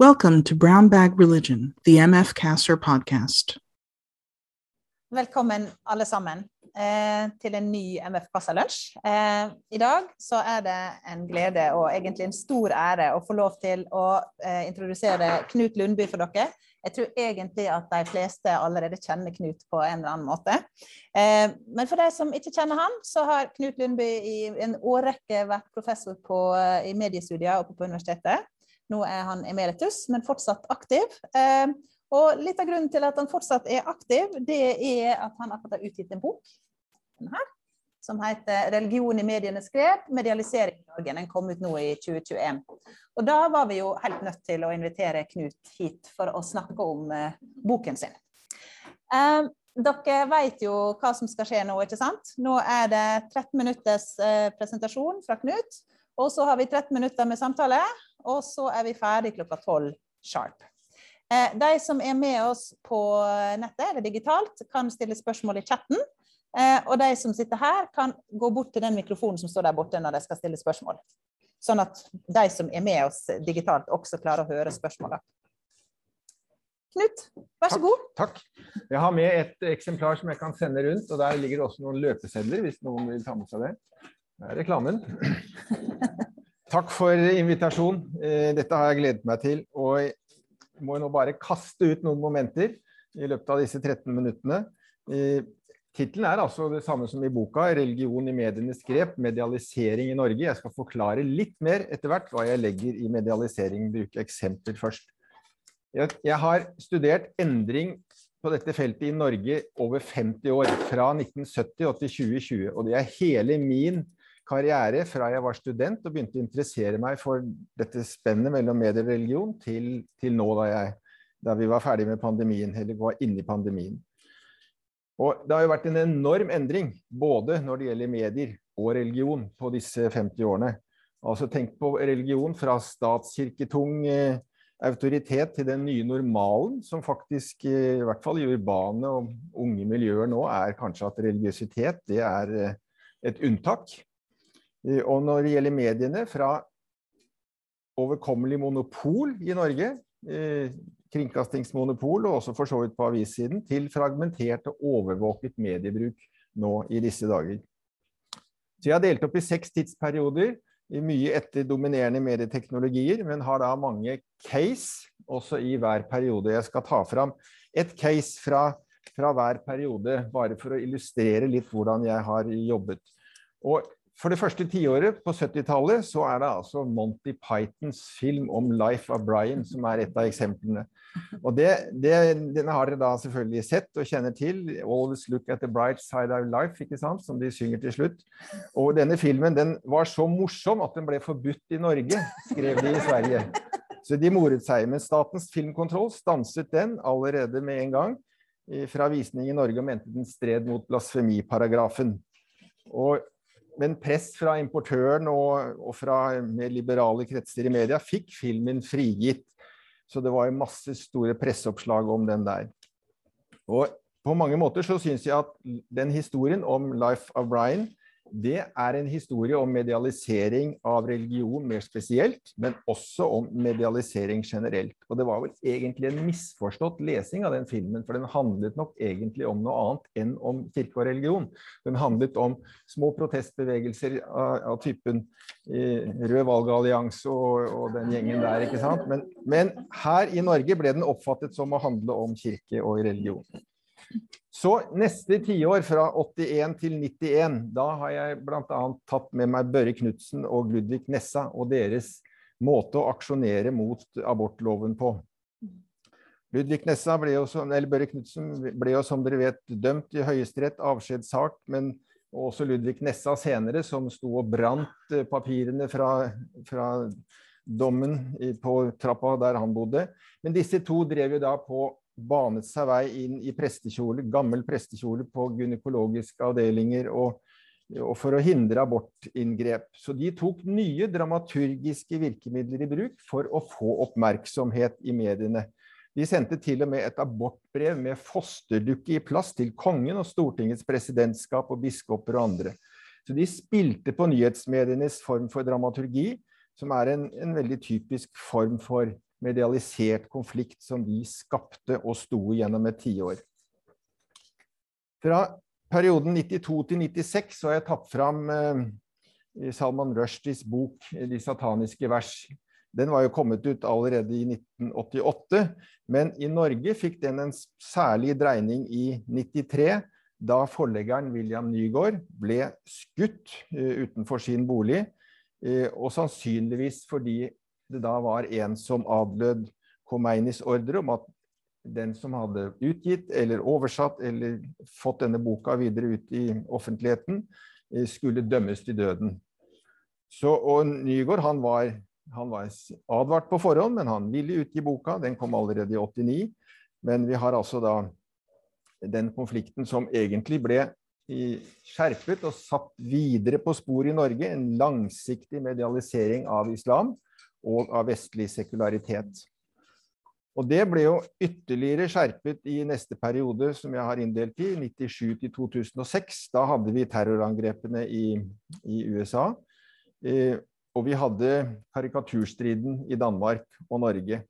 Welcome to Brown Bag Religion, the MF Casser podcast. Velkommen alle sammen eh, til en ny MF Kassalunsj. Eh, I dag så er det en glede og egentlig en stor ære å få lov til å eh, introdusere Knut Lundby for dere. Jeg tror egentlig at de fleste allerede kjenner Knut på en eller annen måte. Men for de som ikke kjenner han, så har Knut Lundby i en årrekke vært professor på, i mediestudier oppe på universitetet. Nå er han emeritus, men fortsatt aktiv. Eh, og litt av grunnen til at han fortsatt er aktiv, det er at han akkurat har utgitt en bok her, som heter 'Religion i medienes grep medialisering i Norge'. Den kom ut nå i 2021. Og da var vi jo helt nødt til å invitere Knut hit for å snakke om uh, boken sin. Um, dere vet jo hva som skal skje nå, ikke sant? Nå er det 13 minutters presentasjon fra Knut. Og så har vi 13 minutter med samtale, og så er vi ferdig klokka 12 sharp. Eh, de som er med oss på nettet eller digitalt, kan stille spørsmål i chatten. Eh, og de som sitter her, kan gå bort til den mikrofonen som står der borte når de skal stille spørsmål. Sånn at de som er med oss digitalt, også klarer å høre spørsmålene. Knut, vær så Takk, god. Takk. Jeg har med et eksemplar som jeg kan sende rundt, og der ligger det også noen løpesedler, hvis noen vil ta med seg det. Det er reklamen. Takk for invitasjon. Eh, Dette har jeg gledet meg til. Og jeg må nå bare kaste ut noen momenter i løpet av disse 13 minuttene. Eh, Tittelen er altså det samme som i boka, 'Religion i medienes grep medialisering i Norge'. Jeg skal forklare litt mer etter hvert hva jeg legger i medialisering. Bruke eksempler først. Jeg, har studert endring på dette feltet i Norge over 50 år. Fra 1970 og til 2020. Og det er hele min karriere fra jeg var student og begynte å interessere meg for dette spennet mellom medier og religion, til, til nå da, jeg, da vi var ferdig med pandemien, eller var inne i pandemien. Og det har jo vært en enorm endring, både når det gjelder medier og religion, på disse 50 årene. Altså Tenk på religion fra statskirketung eh, autoritet til den nye normalen, som faktisk, eh, i hvert fall i urbane og unge miljøer nå, er kanskje at religiøsitet det er eh, et unntak. Og når det gjelder mediene, fra overkommelig monopol i Norge, eh, kringkastingsmonopol, og også for så vidt på avissiden, til fragmentert og overvåket mediebruk nå i disse dager. Så jeg har delt opp i seks tidsperioder, mye etter dominerende medieteknologier, men har da mange case også i hver periode. Jeg skal ta fram et case fra, fra hver periode, bare for å illustrere litt hvordan jeg har jobbet. Og for det første tiåret på 70-tallet så er det altså Monty Pythons film om Life of Brian som er et av eksemplene. Og det, det, Denne har dere da selvfølgelig sett og kjenner til. 'Always look at the bright side of life', ikke sant? som de synger til slutt. Og denne filmen den var så morsom at den ble forbudt i Norge, skrev de i Sverige. Så de moret seg. Men Statens filmkontroll stanset den allerede med en gang eh, fra visning i Norge og mente den stred mot blasfemiparagrafen. Og men press fra importøren og, og, fra mer liberale kretser i media fikk filmen frigitt. Så det var masse store presseoppslag om den der. Og på mange måter så syns jeg at den historien om Life of Brian det er en historie om medialisering av religion mer spesielt, men også om medialisering generelt. Og det var vel egentlig en misforstått lesing av den filmen, for den handlet nok egentlig om noe annet enn om kirke og religion. Den handlet om små protestbevegelser av, av typen eh, Rød valgallianse og, og, den gjengen der, ikke sant. Men, men her i Norge ble den oppfattet som å handle om kirke og religion. Så neste tiår, fra 81 til 91, da har jeg bl.a. tatt med meg Børre Knutsen og Ludvig Nessa og deres måte å aksjonere mot abortloven på. Ludvig Nessa ble jo, som, eller Børre Knutsen ble jo, som dere vet, dømt i Høyesterett, avskjedssak, men også Ludvig Nessa senere, som sto og brant eh, papirene fra, fra dommen på trappa der han bodde. Men disse to drev jo da på banet seg vei inn i prestekjole, gammel prestekjole på gynekologiske avdelinger og, og, for å hindre abortinngrep. Så de tok nye dramaturgiske virkemidler i bruk for å få oppmerksomhet i mediene. De sendte til og med et abortbrev med fosterdukke i plass til kongen og Stortingets presidentskap og biskoper og andre. Så de spilte på nyhetsmedienes form for dramaturgi, som er en, en veldig typisk form for medialisert konflikt som de skapte og sto gjennom et tiår. Fra perioden 92 til 96 har jeg tatt fram eh, Salman Rushdies bok 'De sataniske vers'. Den var jo kommet ut allerede i 1988, men i Norge fikk den en særlig dreining i 93, da forleggeren William Nygaard ble skutt uh, utenfor sin bolig. Og sannsynligvis fordi det da var en som adlød Khomeinis ordre om at den som hadde utgitt eller oversatt eller fått denne boka videre ut i offentligheten, uh, skulle dømmes til døden. Så, og Nygaard han var han var advart på forhånd, men han ville utgi boka. Den kom allerede i 89. Men vi har altså da den konflikten som egentlig ble skjerpet og satt videre på spor i Norge. En langsiktig medialisering av islam og av vestlig sekularitet. Og det ble jo ytterligere skjerpet i neste periode, som jeg har inndelt i, 97 2006. Da hadde vi terrorangrepene i, i USA. Eh, og vi hadde karikaturstriden i Danmark og Norge,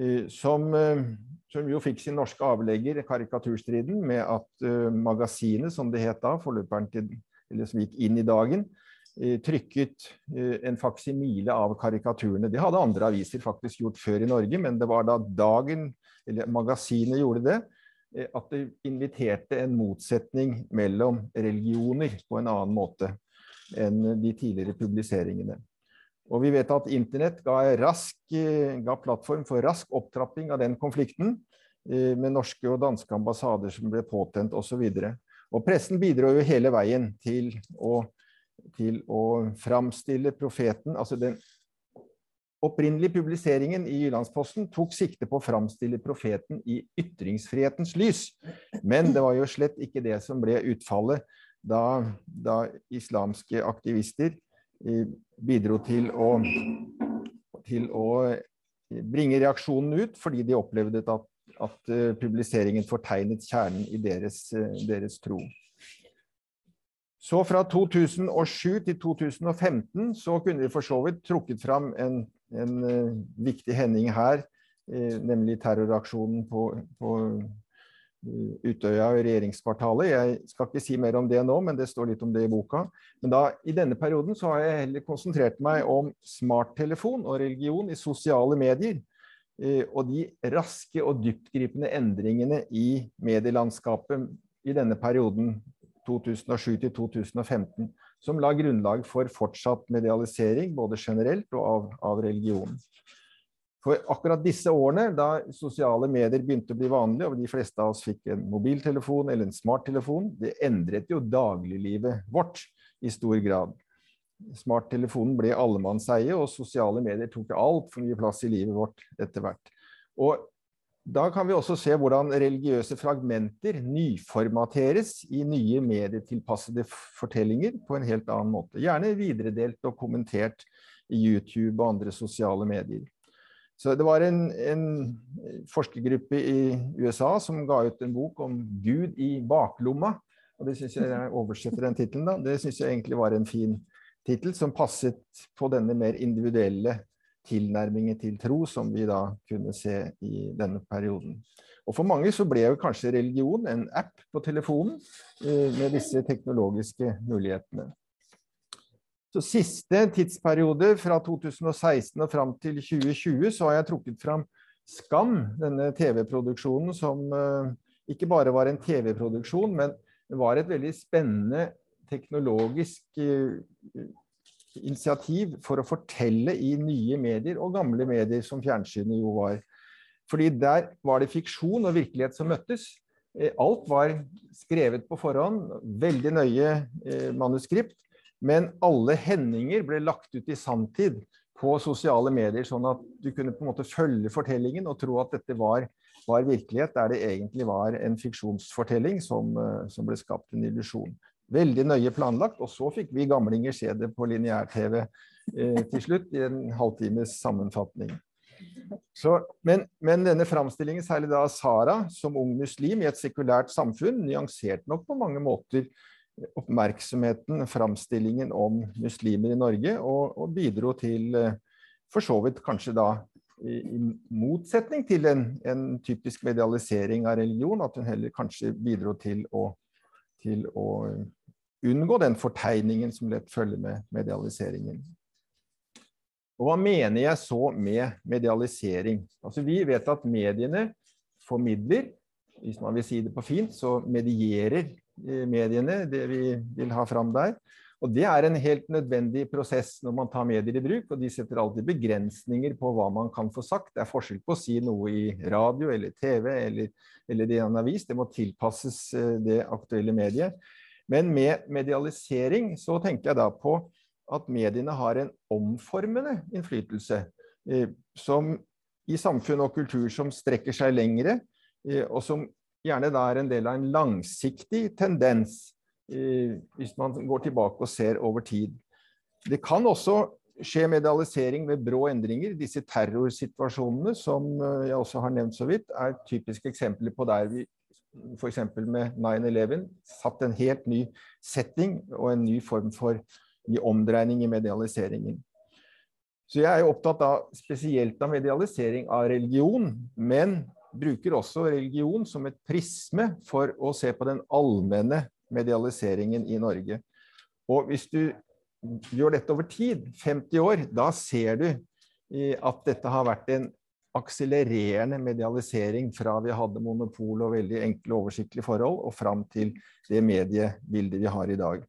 eh, som, eh, som jo fikk sin norske avlegger, karikaturstriden, med at uh, magasinet, som det het da, forløperen til, eller som gikk inn i dagen, trykket uh, en faksimile av karikaturene. Det hadde andre aviser faktisk gjort før i Norge, men det var da dagen, eller magasinet gjorde det, at det inviterte en motsetning mellom religioner på en annen måte enn de tidligere publiseringene. Og vi vet at internett ga, rask, ga plattform for rask opptrapping av den konflikten, eh, med norske og danske ambassader som ble påtent osv. Og, og pressen bidro jo hele veien til å, til å framstille profeten Altså den opprinnelige publiseringen i Jyllandsposten tok sikte på å framstille profeten i ytringsfrihetens lys. Men det var jo slett ikke det som ble utfallet da, da islamske aktivister eh, bidro til å, til å bringe reaksjonen ut, fordi de opplevde at, at eh, publiseringen fortegnet kjernen i deres, eh, deres, tro. Så fra 2007 til 2015 så kunne vi for så vidt trukket fram en, en viktig hending her, nemlig terroraksjonen på, på Utøya og regjeringskvartalet. Jeg skal ikke si mer om det nå, men det står litt om det i boka. Men da, i denne perioden så har jeg heller konsentrert meg om smarttelefon og religion i sosiale medier. Eh, og de raske og dyptgripende endringene i medielandskapet i denne perioden 2007 til 2015, som la grunnlag for fortsatt medialisering, både generelt og av, av religionen. For akkurat disse årene, da sosiale medier begynte å bli vanlig, og de fleste av oss fikk en mobiltelefon eller en smarttelefon, det endret jo dagliglivet vårt i stor grad. Smarttelefonen ble allemannseie, og sosiale medier tok altfor mye plass i livet vårt etter hvert. Og da kan vi også se hvordan religiøse fragmenter nyformateres i nye medietilpassede fortellinger på en helt annen måte. Gjerne videredelt og kommentert i YouTube og andre sosiale medier. Så det var en, en, forskergruppe i USA som ga ut en bok om Gud i baklomma. Og det synes jeg, jeg oversetter den tittelen, da. Det syns jeg egentlig var en fin tittel som passet på denne mer individuelle tilnærmingen til tro som vi da kunne se i denne perioden. Og for mange så ble jo kanskje religion en app på telefonen eh, med disse teknologiske mulighetene. Så siste tidsperiode, fra 2016 og fram til 2020, så har jeg trukket fram Skam, denne TV-produksjonen som uh, ikke bare var en TV-produksjon, men var et veldig spennende teknologisk uh, initiativ for å fortelle i nye medier og gamle medier, som fjernsynet jo var. Fordi der var det fiksjon og virkelighet som møttes. Eh, alt var skrevet på forhånd, veldig nøye manuskript. Men alle hendinger ble lagt ut i sanntid på sosiale medier, sånn at du kunne på en måte følge fortellingen og tro at dette var, var virkelighet, der det egentlig var en fiksjonsfortelling som, eh, som ble skapt en illusjon. Veldig nøye planlagt, og så fikk vi gamlinger se det på lineær-TV eh, til slutt i en halvtimes sammenfatning. Så, men, men, denne framstillingen, særlig da av Sara som ung muslim i et sekulært samfunn, nyanserte nok på mange måter oppmerksomheten, framstillingen om muslimer i Norge, og, og bidro til eh, for så vidt kanskje da i, i motsetning til en, en, typisk medialisering av religion, at hun heller kanskje bidro til å, til å unngå den fortegningen som lett følger med medialiseringen. Og hva mener jeg så med medialisering? Altså Vi vet at mediene formidler, hvis man vil si det på fint, så medierer eh, mediene det vi vil ha fram der. Og Det er en helt nødvendig prosess når man tar medier i bruk, og de setter alltid begrensninger på hva man kan få sagt. Det er forskjell på å si noe i radio eller TV eller, eller i en avis. Det må tilpasses eh, det aktuelle mediet. Men med medialisering så tenker jeg da på at mediene har en omformende innflytelse eh, som i samfunn og kultur som strekker seg lengre, eh, og som gjerne da er en del av en langsiktig tendens, eh, hvis man går tilbake og ser over tid. Det kan også skje medialisering ved brå endringer. Disse terrorsituasjonene som jeg også har nevnt så vidt, er typiske eksempler på der vi f.eks. med 9-11 satt en helt ny setting og en ny form for ny omdreining i medialiseringen. Så jeg er jo opptatt av spesielt av medialisering av religion, men bruker også religion som et prisme for å se på den allmenne medialiseringen i Norge. Og hvis du gjør dette over tid, 50 år, da ser du at dette har vært en akselererende medialisering fra vi hadde monopol og veldig enkle, oversiktlige forhold, og fram til det mediebildet vi har i dag.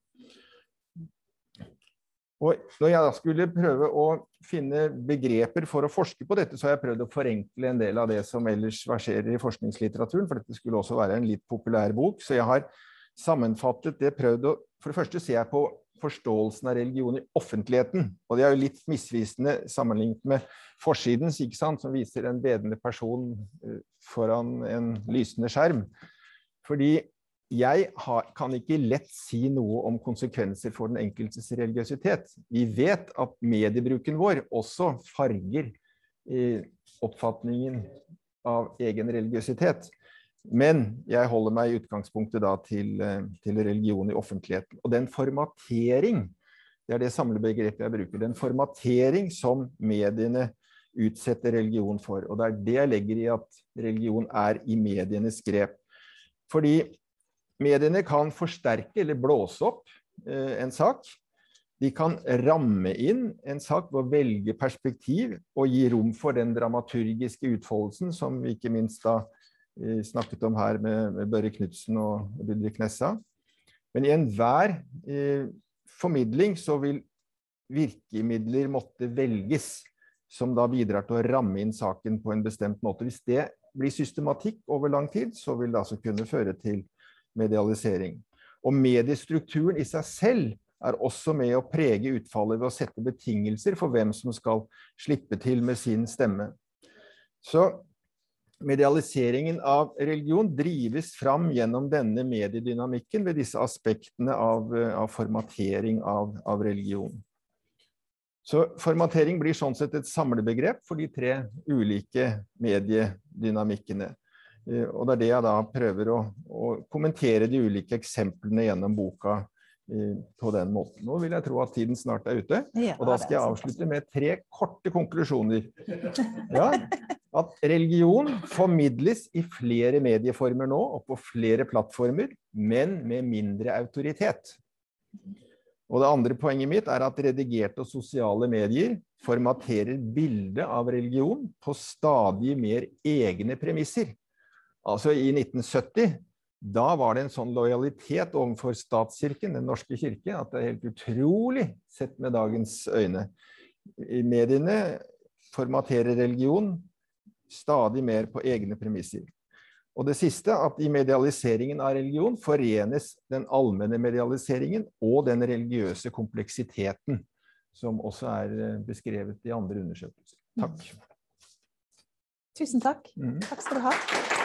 Og når jeg skulle prøve å finne begreper for å forske på dette, så har jeg prøvd å forenkle en del av det som ellers verserer i forskningslitteraturen, for dette skulle også være en litt populær bok. Så jeg har sammenfattet det, prøvd å For det første ser jeg på forståelsen av religion i offentligheten. Og det er jo litt misvisende sammenlignet med forsidens, ikke sant, som viser en bedende person eh, foran en lysende skjerm. Fordi jeg kan ikke lett si noe om konsekvenser for den enkeltes religiøsitet. Vi vet at mediebruken vår også farger eh, oppfatningen av egen religiøsitet. Men jeg holder meg i utgangspunktet da til, eh, til, religion i offentligheten. Og den formatering, det er det samlebegrepet jeg bruker, den formatering som mediene utsetter religion for. Og det er det jeg legger i at religion er i medienes grep. Fordi Mediene kan forsterke eller blåse opp eh, en sak. De kan ramme inn en sak ved å velge perspektiv og gi rom for den dramaturgiske utfoldelsen som ikke minst da eh, snakket om her med, med Børre Knutsen og Ludvig Nessa. Men i enhver eh, formidling så vil virkemidler måtte velges som da bidrar til å ramme inn saken på en bestemt måte. Hvis det blir systematikk over lang tid, så vil det altså kunne føre til medialisering. Og mediestrukturen i seg selv er også med å prege utfallet ved å sette betingelser for hvem som skal slippe til med sin stemme. Så medialiseringen av religion drives fram gjennom denne mediedynamikken ved disse aspektene av, av formatering av, av, religion. Så formatering blir sånn sett et samlebegrep for de tre ulike mediedynamikkene. Eh, og det er det jeg da prøver å, å kommentere de ulike eksemplene gjennom boka eh, på den måten. Nå vil jeg tro at tiden snart er ute, ja, og da skal jeg avslutte med tre korte konklusjoner. Ja, at religion formidles i flere medieformer nå og på flere plattformer, men med mindre autoritet. Og det andre poenget mitt er at redigerte og sosiale medier formaterer bildet av religion på stadig mer egne premisser. Altså i 1970 da var det en sånn lojalitet overfor statskirken, Den norske kirke, at det er helt utrolig sett med dagens øyne. I mediene formaterer religion stadig mer på egne premisser. Og det siste, at i medialiseringen av religion forenes den allmenne medialiseringen og den religiøse kompleksiteten, som også er eh, beskrevet i andre undersøkelser. Takk. Tusen takk. Mm. Takk skal du ha.